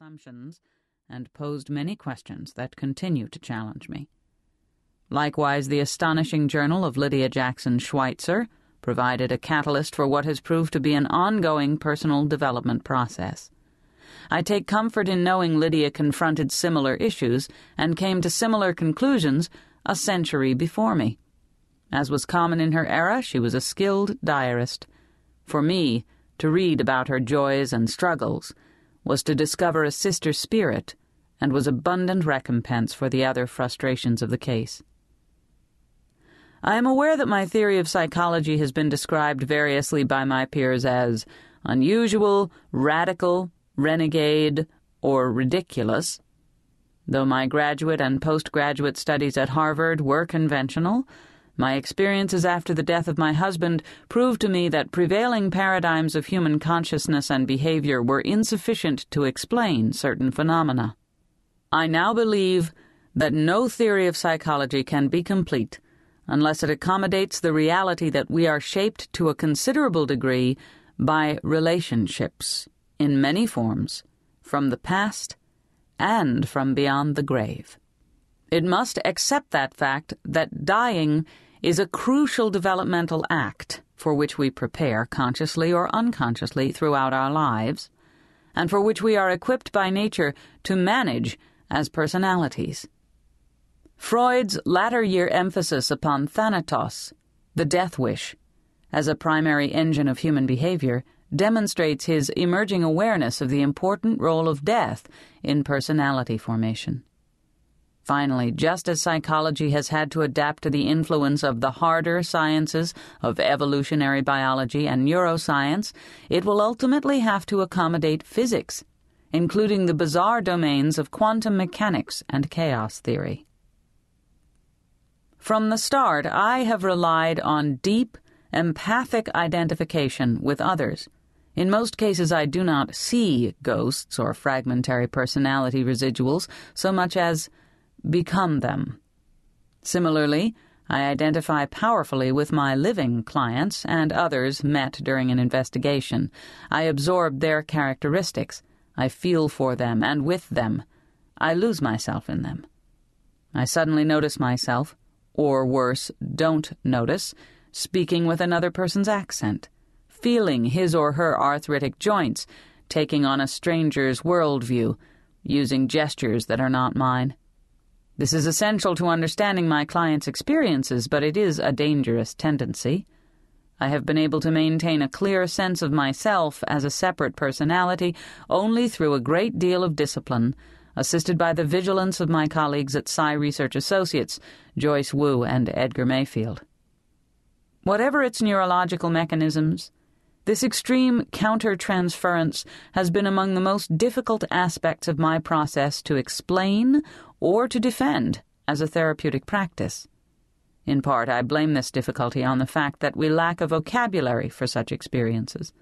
assumptions and posed many questions that continue to challenge me. Likewise, the astonishing journal of Lydia Jackson Schweitzer provided a catalyst for what has proved to be an ongoing personal development process. I take comfort in knowing Lydia confronted similar issues and came to similar conclusions a century before me. As was common in her era, she was a skilled diarist. For me, to read about her joys and struggles was to discover a sister spirit and was abundant recompense for the other frustrations of the case. I am aware that my theory of psychology has been described variously by my peers as unusual, radical, renegade, or ridiculous. Though my graduate and postgraduate studies at Harvard were conventional, my experiences after the death of my husband proved to me that prevailing paradigms of human consciousness and behavior were insufficient to explain certain phenomena. I now believe that no theory of psychology can be complete unless it accommodates the reality that we are shaped to a considerable degree by relationships in many forms, from the past and from beyond the grave. It must accept that fact that dying is a crucial developmental act for which we prepare consciously or unconsciously throughout our lives, and for which we are equipped by nature to manage as personalities. Freud's latter year emphasis upon thanatos, the death wish, as a primary engine of human behavior demonstrates his emerging awareness of the important role of death in personality formation. Finally, just as psychology has had to adapt to the influence of the harder sciences of evolutionary biology and neuroscience, it will ultimately have to accommodate physics, including the bizarre domains of quantum mechanics and chaos theory. From the start, I have relied on deep, empathic identification with others in most cases, I do not see ghosts or fragmentary personality residuals so much as become them. Similarly, I identify powerfully with my living clients and others met during an investigation. I absorb their characteristics. I feel for them and with them. I lose myself in them. I suddenly notice myself, or worse, don't notice, speaking with another person's accent feeling his or her arthritic joints, taking on a stranger's worldview, using gestures that are not mine. This is essential to understanding my client's experiences, but it is a dangerous tendency. I have been able to maintain a clear sense of myself as a separate personality only through a great deal of discipline, assisted by the vigilance of my colleagues at Psi Research Associates, Joyce Wu and Edgar Mayfield. Whatever its neurological mechanisms, this extreme countertransference has been among the most difficult aspects of my process to explain or to defend as a therapeutic practice. In part, I blame this difficulty on the fact that we lack a vocabulary for such experiences,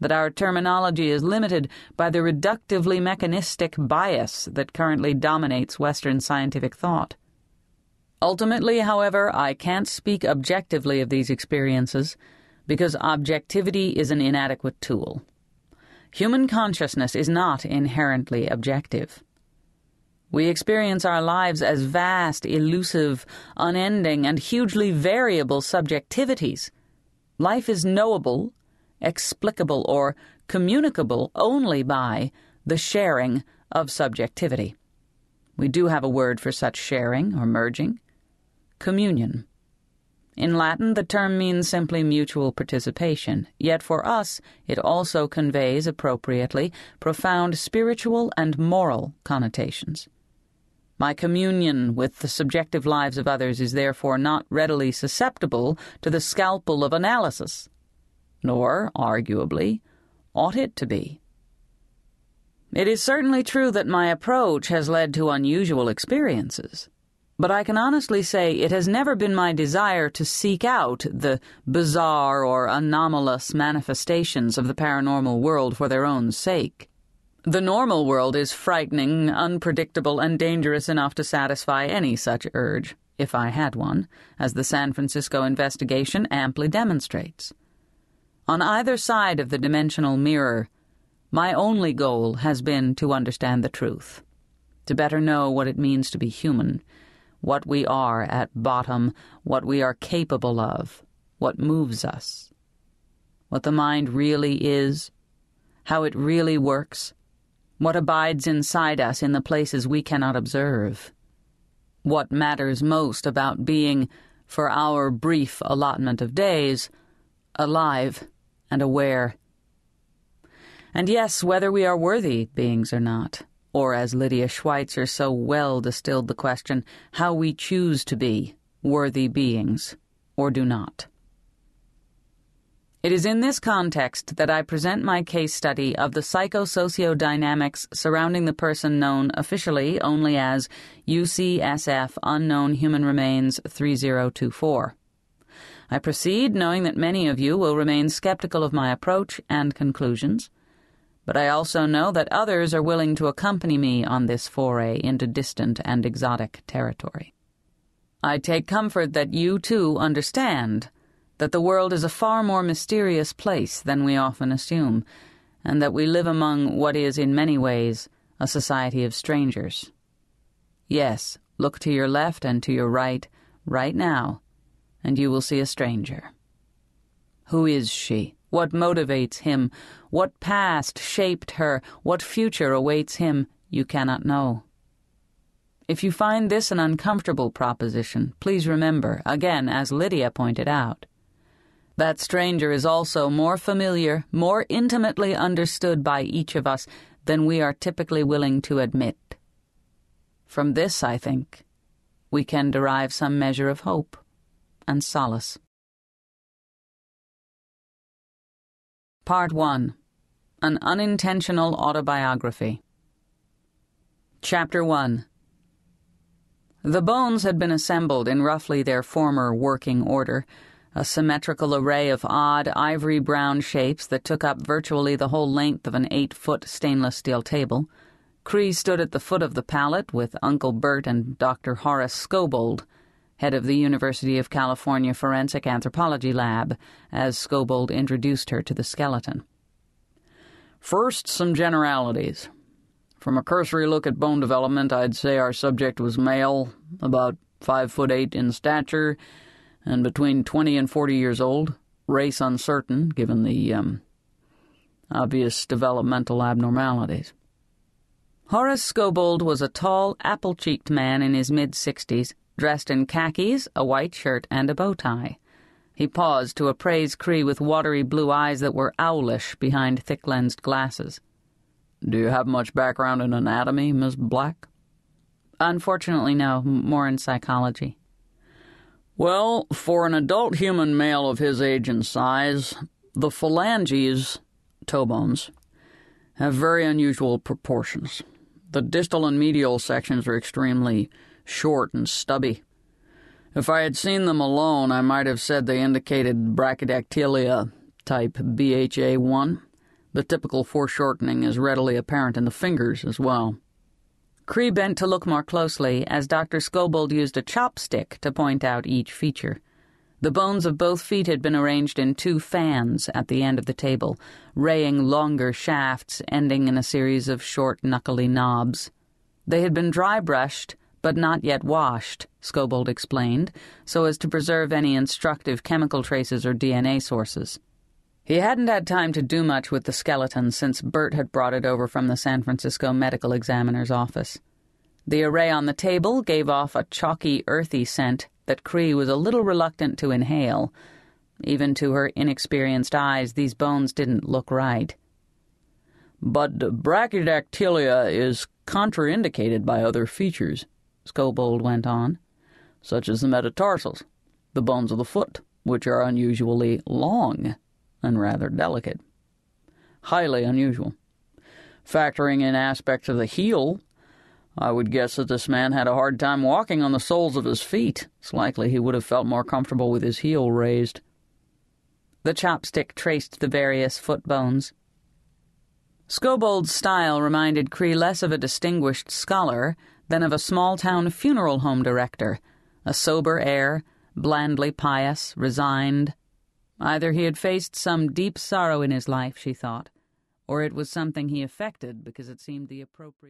that our terminology is limited by the reductively mechanistic bias that currently dominates Western scientific thought. Ultimately, however, I can't speak objectively of these experiences because objectivity is an inadequate tool. Human consciousness is not inherently objective. We experience our lives as vast, elusive, unending, and hugely variable subjectivities. Life is knowable, explicable, or communicable only by the sharing of subjectivity. We do have a word for such sharing or merging communion. In Latin, the term means simply mutual participation, yet for us, it also conveys, appropriately, profound spiritual and moral connotations. My communion with the subjective lives of others is therefore not readily susceptible to the scalpel of analysis, nor, arguably, ought it to be. It is certainly true that my approach has led to unusual experiences but I can honestly say it has never been my desire to seek out the bizarre or anomalous manifestations of the paranormal world for their own sake. The normal world is frightening, unpredictable, and dangerous enough to satisfy any such urge, if I had one, as the San Francisco investigation amply demonstrates. On either side of the dimensional mirror, My only goal has been to understand the truth, to better know what it means to be human, what we are at bottom, what we are capable of, what moves us, what the mind really is, how it really works, what abides inside us in the places we cannot observe, what matters most about being, for our brief allotment of days, alive and aware. And yes, whether we are worthy beings or not, or as Lydia Schweitzer so well distilled the question, how we choose to be worthy beings or do not. It is in this context that I present my case study of the psychosociodynamics surrounding the person known officially only as UCSF Unknown Human Remains 3024. I proceed knowing that many of you will remain skeptical of my approach and conclusions, but I also know that others are willing to accompany me on this foray into distant and exotic territory. I take comfort that you too understand that the world is a far more mysterious place than we often assume, and that we live among what is, in many ways, a society of strangers. Yes, look to your left and to your right, right now, and you will see a stranger. Who is she? What motivates him? What past shaped her? What future awaits him? You cannot know. If you find this an uncomfortable proposition, please remember, again, as Lydia pointed out, that stranger is also more familiar, more intimately understood by each of us than we are typically willing to admit. From this, I think, we can derive some measure of hope and solace. Part 1 An Unintentional Autobiography. Chapter 1 The bones had been assembled in roughly their former working order a symmetrical array of odd ivory brown shapes that took up virtually the whole length of an eight foot stainless steel table. Cree stood at the foot of the pallet with Uncle Bert and Dr. Horace Scobold, head of the University of California Forensic Anthropology Lab, as Scobold introduced her to the skeleton. First, some generalities. From a cursory look at bone development, I'd say our subject was male, about five foot eight in stature, and between 20 and 40 years old, race uncertain given the um, obvious developmental abnormalities. Horace Scobold was a tall, apple cheeked man in his mid sixties, dressed in khakis, a white shirt, and a bow tie. He paused to appraise Cree with watery blue eyes that were owlish behind thick lensed glasses. Do you have much background in anatomy, Miss Black? Unfortunately, no, more in psychology. Well, for an adult human male of his age and size, the phalanges, toe bones, have very unusual proportions. The distal and medial sections are extremely short and stubby. If I had seen them alone, I might have said they indicated brachydactylia type BHA1. The typical foreshortening is readily apparent in the fingers as well. Cree bent to look more closely as Dr. Scobold used a chopstick to point out each feature. The bones of both feet had been arranged in two fans at the end of the table, raying longer shafts ending in a series of short, knuckly knobs. They had been dry brushed, but not yet washed, Scobold explained, so as to preserve any instructive chemical traces or DNA sources. He hadn't had time to do much with the skeleton since Bert had brought it over from the San Francisco medical examiner's office. The array on the table gave off a chalky, earthy scent that Cree was a little reluctant to inhale. Even to her inexperienced eyes, these bones didn't look right. But brachydactylia is contraindicated by other features, Scobold went on, such as the metatarsals, the bones of the foot, which are unusually long and rather delicate. Highly unusual. Factoring in aspects of the heel, I would guess that this man had a hard time walking on the soles of his feet. It's likely he would have felt more comfortable with his heel raised. The chopstick traced the various foot bones. Scobold's style reminded Cree less of a distinguished scholar than of a small town funeral home director, a sober air, blandly pious, resigned, Either he had faced some deep sorrow in his life, she thought, or it was something he affected because it seemed the appropriate.